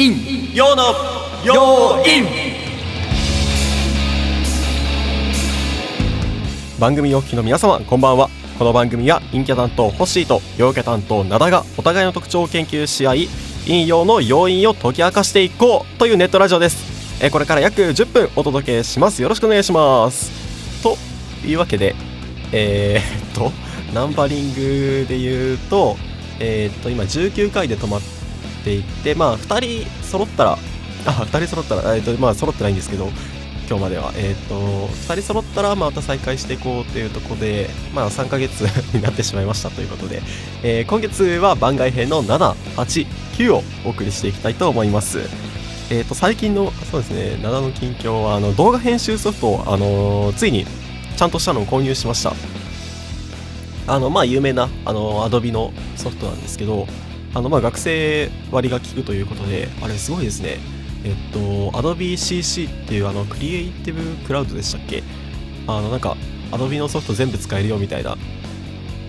陰陽の陽陰番組お聞きの皆様こんばんは。この番組は陰キャ担当ホッシーと陽キャ担当灘がお互いの特徴を研究し合い陰陽の要因を解き明かしていこうというネットラジオです。えこれから約10分お届けします。よろしくお願いします。というわけでえー、っとナンバリングで言うとえー、っと今19回で止まってていってまあ2人揃ったらあ2人揃ったらえ、っとまあ揃ってないんですけど今日までは。えっ、と2人揃ったらまた再開していこうというとこでまあ3ヶ月 になってしまいましたということで、えー、今月は番外編の789をお送りしていきたいと思います。えっ、と最近のそうですね7の近況はあの動画編集ソフトをあのついにちゃんとしたのを購入しました。あのまあ有名なあの Adobe のソフトなんですけどあのまあ学生割が効くということであれすごいですねえっと Adobe CC っていうあのクリエイティブクラウドでしたっけ？あのなんか Adobe のソフト全部使えるよみたいな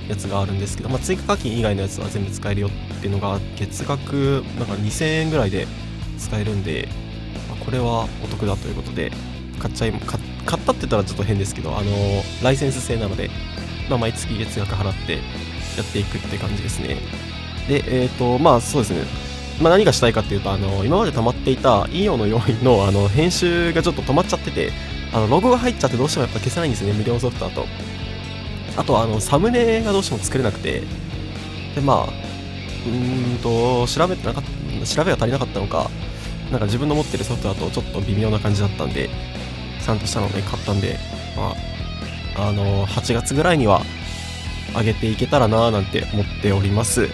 やつがあるんですけど、まあ、追加課金以外のやつは全部使えるよっていうのが月額なんか2000円ぐらいで使えるんで、まあ、これはお得だということで買っちゃい買ったって言ったらちょっと変ですけどあのライセンス制なのでまあ、毎月月額払ってやっていくって感じですね。で、えっ、ー、と、まあそうですね。まあ、何がしたいかっていうと、あの、今まで溜まっていたイオの要因のあの編集がちょっと止まっちゃってて、あの、ロゴが入っちゃってどうしてもやっぱ消せないんですね、無料ソフトだと。あと、あの、サムネがどうしても作れなくて、で、まあ、うんと、調べてなかった、調べが足りなかったのか、なんか自分の持ってるソフトだとちょっと微妙な感じだったんで、ちゃんとしたのね、買ったんで、まあ、あの8月ぐらいには上げていけたらななんて思っております。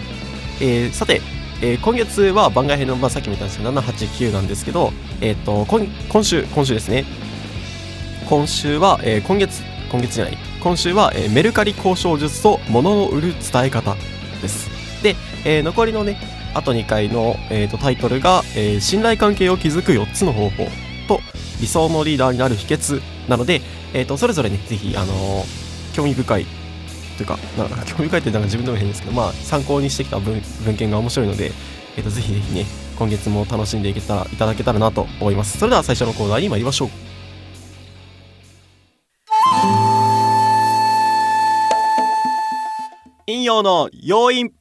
えー、さて、えー、今月は番外編の、まあ、さっきも言ったんですけど789なんですけど、えーと、今今週今週ですね。今週は、えー、今月今月じゃない。今週は、えー、メルカリ交渉術と物の売る伝え方です。で、えー、残りのねあと2回の、えーと、タイトルが、えー、信頼関係を築く4つの方法と理想のリーダーになる秘訣なので、えーと、それぞれね、ぜひ、あのー、興味深いというか、なんか興味深いってなんか自分でも変ですけど、まあ、参考にしてきた文文献が面白いので、えーと、ぜひぜひね、今月も楽しんでいけたらいただけたらなと思います。それでは最初のコーナーに参りましょう。引用の要因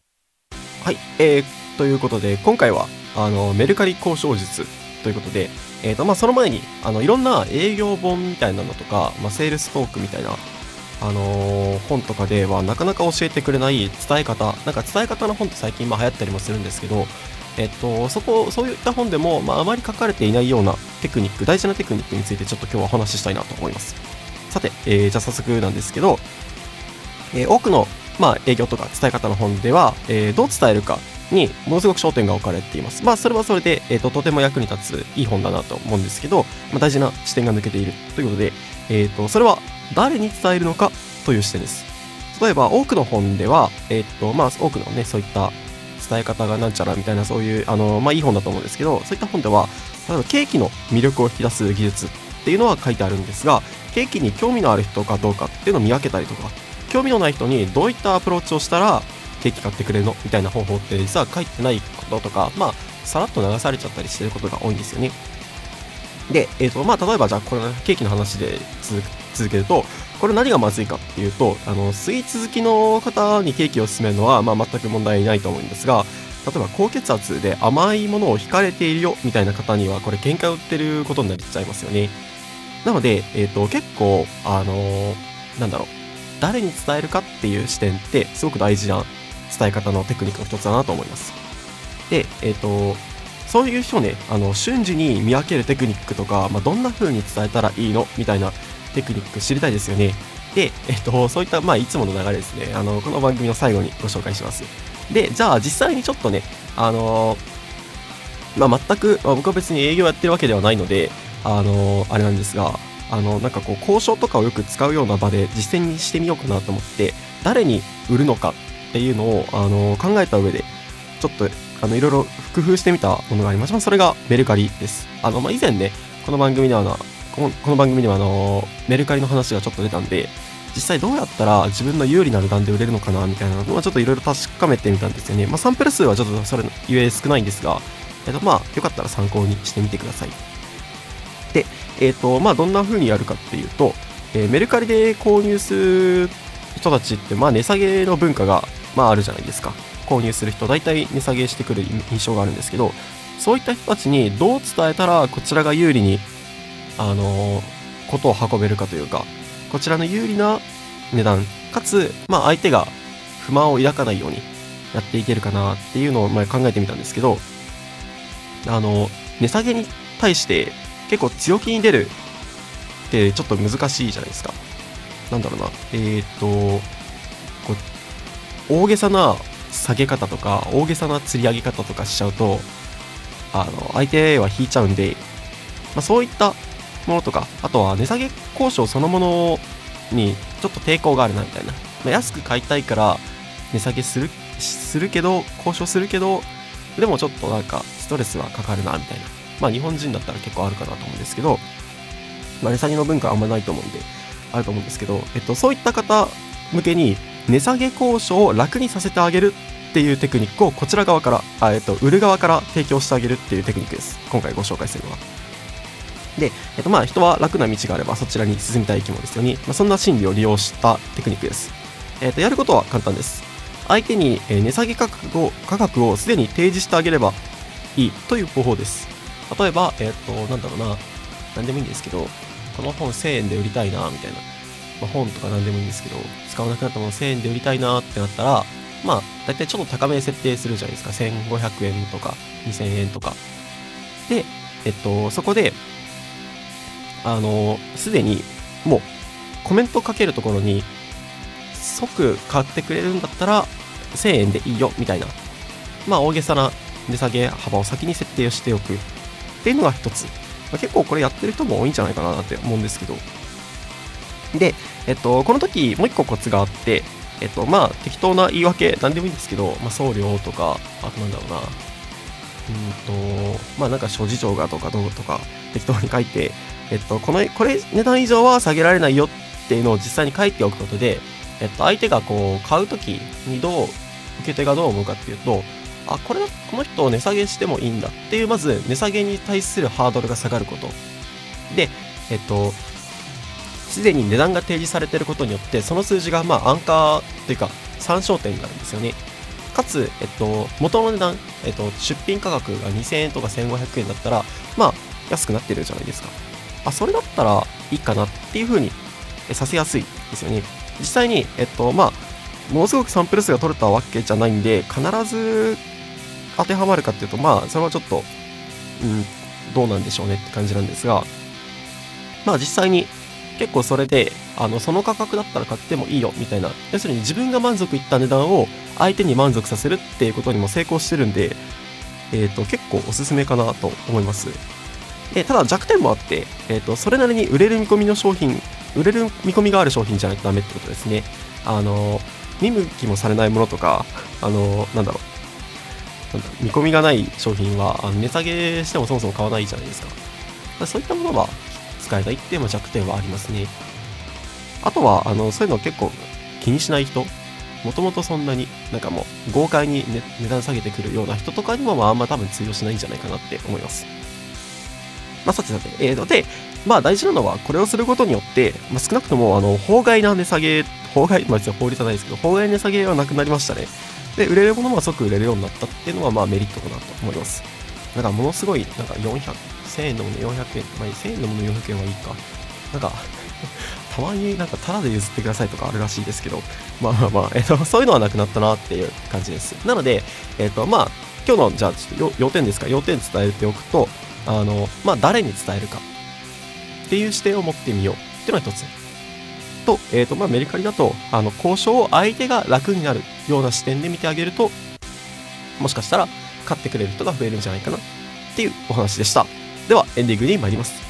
はい、えー、ということで、今回は、あの、メルカリ交渉術ということで、えーとまあ、その前にあのいろんな営業本みたいなのとか、まあ、セールストークみたいな、あのー、本とかではなかなか教えてくれない伝え方なんか伝え方の本って最近まあ流行ったりもするんですけど、えっと、そこそういった本でも、まあ、あまり書かれていないようなテクニック大事なテクニックについてちょっと今日はお話ししたいなと思いますさて、えー、じゃあ早速なんですけど、えー、多くの、まあ、営業とか伝え方の本では、え、どう伝えるかにものすごく焦点が置かれています。まあそれはそれで、えーと、とても役に立ついい本だなと思うんですけど、まあ、大事な視点が抜けているということで、えーと、それは誰に伝えるのかという視点です。例えば多くの本では、えーとまあ、多くのねそういった伝え方がなんちゃらみたいなそういうあの、まあ、いい本だと思うんですけどそういった本では例えばケーキの魅力を引き出す技術っていうのは書いてあるんですがケーキに興味のある人かどうかっていうのを見分けたりとか興味のない人にどういったアプローチをしたらケーキ買ってくれるのみたいな方法って実は書いてないこととか、まあ、さらっと流されちゃったりしてることが多いんですよね。で、えっ、ー、と、まあ、例えばじゃあ、これ、ケーキの話で続続けると、これ何がまずいかっていうと、あの、スイーツ好きの方にケーキを勧めるのは、まあ、全く問題ないと思うんですが、例えば高血圧で甘いものを惹かれているよみたいな方には、これ喧嘩売ってることになっちゃいますよね。なので、えっ、ー、と、結構、あのー、なんだろう、誰に伝えるかっていう視点ってすごく大事な伝え方のテクニックの一つだなと思います。で、えっ、ー、と、そういう人をね、あの、瞬時に見分けるテクニックとか、まあ、どんな風に伝えたらいいの？みたいなテクニック知りたいですよね。で、えっ、と、そういった、まあ、いつもの流れですね、あの、この番組の最後にご紹介します。で、じゃあ、実際にちょっとね、あのまあ、全く、まあ、僕は別に営業やってるわけではないので、あのあれなんですが、あの、なんかこう、交渉とかをよく使うような場で実践にしてみようかなと思って、誰に売るのかっていうのを、あの考えた上で、ちょっと、あの、いろいろ工夫してみたものがありました。それがメルカリです。あの、まあ、以前ね、この番組ではな、この番組ではあの、メルカリの話がちょっと出たんで、実際どうやったら自分の有利な値段で売れるのかなみたいなのはちょっといろいろ確かめてみたんですよね。まあ、サンプル数はちょっとそれゆえ少ないんですが、えっ、と、まあ、よかったら参考にしてみてください。で、えっ、と、まあ、どんな風にやるかっていうと、えー、メルカリで購入する人たちって、まあ、値下げの文化が、まあ、あるじゃないですか。購入する人、大体値下げしてくる印象があるんですけど、そういった人たちにどう伝えたら、こちらが有利に、あのー、ことを運べるかというか、こちらの有利な値段、かつ、まあ、相手が不満を抱かないようにやっていけるかなっていうのを前考えてみたんですけど、あの、値下げに対して結構強気に出るってちょっと難しいじゃないですか。なんだろうな。えっ、と、こう、大げさな下げ方とか、大げさな釣り上げ方とかしちゃうと、あの、相手は引いちゃうんで、まあ、そういったものとか、あとは値下げ交渉そのものにちょっと抵抗があるなみたいな。まあ、安く買いたいから値下げする、するけど、交渉するけど、でもちょっとなんかストレスはかかるなみたいな。まあ日本人だったら結構あるかなと思うんですけど、まあ値下げの文化はあんまないと思うんで、あると思うんですけど、えっと、そういった方向けに値下げ交渉を楽にさせてあげるっていうテクニックをこちら側から、えっと、売る側から提供してあげるっていうテクニックです。今回ご紹介するのは。で、えっと、まあ人は楽な道があればそちらに進みたい生き物ですよね。まあ、そんな心理を利用したテクニックです。えっと、やることは簡単です。相手に値下げ価格を価格をすでに提示してあげればいいという方法です。例えば、えっと、なんだろうな、何でもいいんですけど、この本1000円で売りたいな、みたいな。まあ、本とか何でもいいんですけど、使わなくなったもの1000円で売りたいなってなったら、まあ、だいたいちょっと高めに設定するじゃないですか。1500円とか、2000円とか。で、えっと、そこで、あの、すでに、もう、コメントかけるところに、即買ってくれるんだったら、1000円でいいよ、みたいな。まあ、大げさな値下げ幅を先に設定をしておく。っていうのが一つ。ま、結構これやってる人も多いんじゃないかなって思うんですけど。で、えっと、この時、もう一個コツがあって、えっと、まあ、適当な言い訳、なんでもいいんですけど、まあ、送料とか、あとなんだろうな、うんと、まあ、なんか諸事情がとかどうとか、適当に書いて、えっと、この、これ値段以上は下げられないよっていうのを実際に書いておくことで、えっと、相手がこう、買うときにどう、受け手がどう思うかっていうと、あ、これ、この人を値下げしてもいいんだっていう、まず、値下げに対するハードルが下がること。で、えっと、すでに値段が提示されていることによって、その数字が、まあ、アンカーというか、参照点になるんですよね。かつ、えっと、元の値段、えっと、出品価格が2000円とか1500円だったら、まあ、安くなってるじゃないですか。あ、それだったらいいかなっていう風にさせやすいですよね。実際に、えっと、まあ、ものすごくサンプル数が取れたわけじゃないんで、必ず当てはまるかっていうと、まあ、それはちょっと、うん、どうなんでしょうねって感じなんですが、まあ実際に結構それで、あの、その価格だったら買ってもいいよみたいな、要するに自分が満足いった値段を相手に満足させるっていうことにも成功してるんで、え、ー、と、結構おすすめかなと思います。でただ弱点もあって、え、ー、と、それなりに売れる見込みの商品、売れる見込みがある商品じゃないとダメってことですね。あの、見向きもされないものとか、あの、なんだろう、見込みがない商品はあの値下げしてもそもそも買わないじゃないですか。そういったものは使えないっていう弱点はありますね。あとは、あの、そういうの結構気にしない人、もともとそんなになんかもう豪快に、ね、値段下げてくるような人とかにもまああんま多分通用しないんじゃないかなって思います。まあ、さてさて、えー、ので、まあ大事なのはこれをすることによって、まあ、少なくともあの法外な値下げ、法外、まあ、法律はないですけど、法外値下げはなくなりましたね。で、売れるものも即売れるようになったっていうのはまあメリットかなと思います。なんかものすごい、なんか400、1000円のもの400円、まあ、1000円のもの400円はいいか。なんか たまになんかタダで譲ってくださいとかあるらしいですけど、まあまあまあ、えっと、そういうのはなくなったなっていう感じです。なので、えっと、まあ、今日の、じゃあ、ちょっと要点ですか、要点伝えておくと、あの、まあ、誰に伝えるかっていう視点を持ってみようっていうのが一つ。と、えっ、と、まあ、メリカリだと、あの、交渉を相手が楽になるような視点で見てあげると、もしかしたら買ってくれる人が増えるんじゃないかなっていうお話でした。では、エンディングに参ります。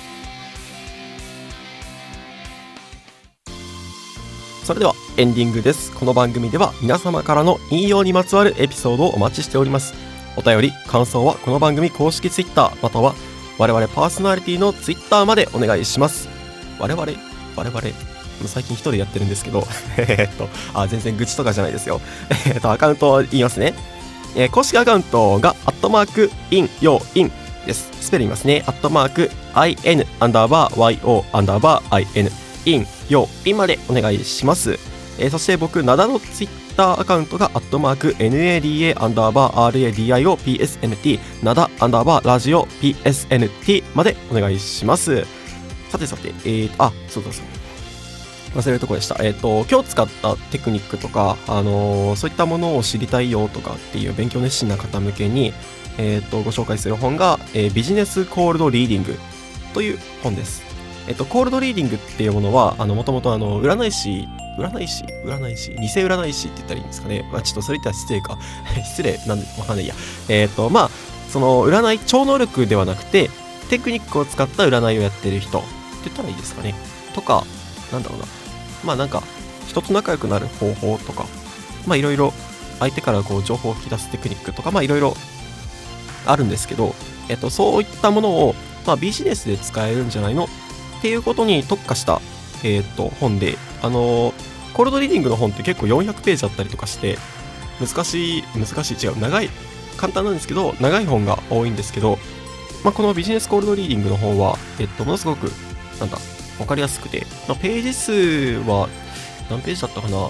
それではエンディングです。この番組では皆様からの引用にまつわるエピソードをお待ちしております。お便り、感想はこの番組公式 Twitter または我々パーソナリティの Twitter までお願いします。我々、我々、最近ツイッターやってるんですけど、えっと、あ、全然愚痴とかじゃないですよ。えっと、アカウントを言いますね。えー、公式アカウントが、アットマーク、イン、ヨー、インです。スペル言いますね。アットマーク、in、アンダーバー、yo、アンダーバー、in、イン、ヨー、インまでお願いします。えー、そして僕、ナダのツイッターアカウントが、アットマーク、nada、アンダーバー、radio、psnt、ナダ、アンダーバー、ラジオ、psnt までお願いします。さてさて、えー、あ、そうだそうだ。忘れるとこでした。えっ、ー、と、今日使ったテクニックとか、あのー、そういったものを知りたいよとかっていう勉強熱心な方向けに、えっ、と、ご紹介する本が、えビジネスコールドリーディングという本です。えっ、と、コールドリーディングっていうものは、あの、もともとあの、占い師、占い師？占い師？偽占い師って言ったらいいんですかね。まあ、ちょっとそれ言ったら失礼か。失礼なんで、わかんないや。えっ、と、まあ、その、占い、超能力ではなくて、テクニックを使った占いをやってる人って言ったらいいですかね。とか、なんだろうな。まあなんか、人と仲良くなる方法とか、まあいろいろ相手からこう情報を引き出すテクニックとか、まあいろいろあるんですけど、えっと、そういったものを、まあ、ビジネスで使えるんじゃないの？っていうことに特化した、えっと、本で、あのコールドリーディングの本って結構400ページあったりとかして、難しい、難しい、違う、長い、簡単なんですけど、長い本が多いんですけど、まあ、このビジネスコールドリーディングの本は、えっと、ものすごく、なんだ、分かりやすくて、まあ、ページ数は何ページだったかな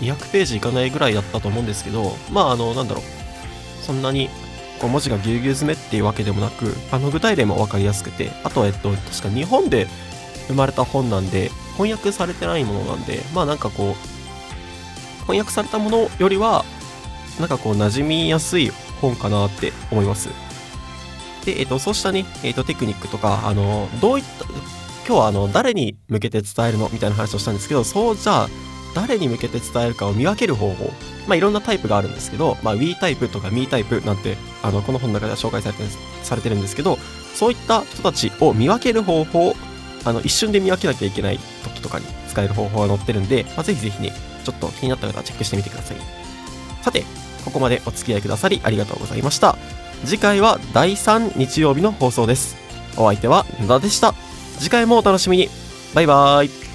？200ページいかないぐらいだったと思うんですけどまああのなんだろうそんなにこう文字がぎゅうぎゅう詰めっていうわけでもなくあの具体例も分かりやすくてあとはえっと確か日本で生まれた本なんで翻訳されてないものなんでまあなんかこう翻訳されたものよりはなんかこう馴染みやすい本かなって思います。で、えっと、そうしたね、えっと、テクニックとか、あの、どういった今日はあの誰に向けて伝えるのみたいな話をしたんですけどそうじゃあ誰に向けて伝えるかを見分ける方法。まあいろんなタイプがあるんですけど、まあ、We タイプとか Me タイプなんてあのこの本の中では紹介されてされてるんですけどそういった人たちを見分ける方法あの一瞬で見分けなきゃいけない時とかに使える方法が載ってるんで、まあ、ぜひぜひねちょっと気になった方はチェックしてみてください。さてここまでお付き合いくださりありがとうございました。次回は第3日曜日の放送です。お相手は野田でした。次回もお楽しみに。バイバーイ。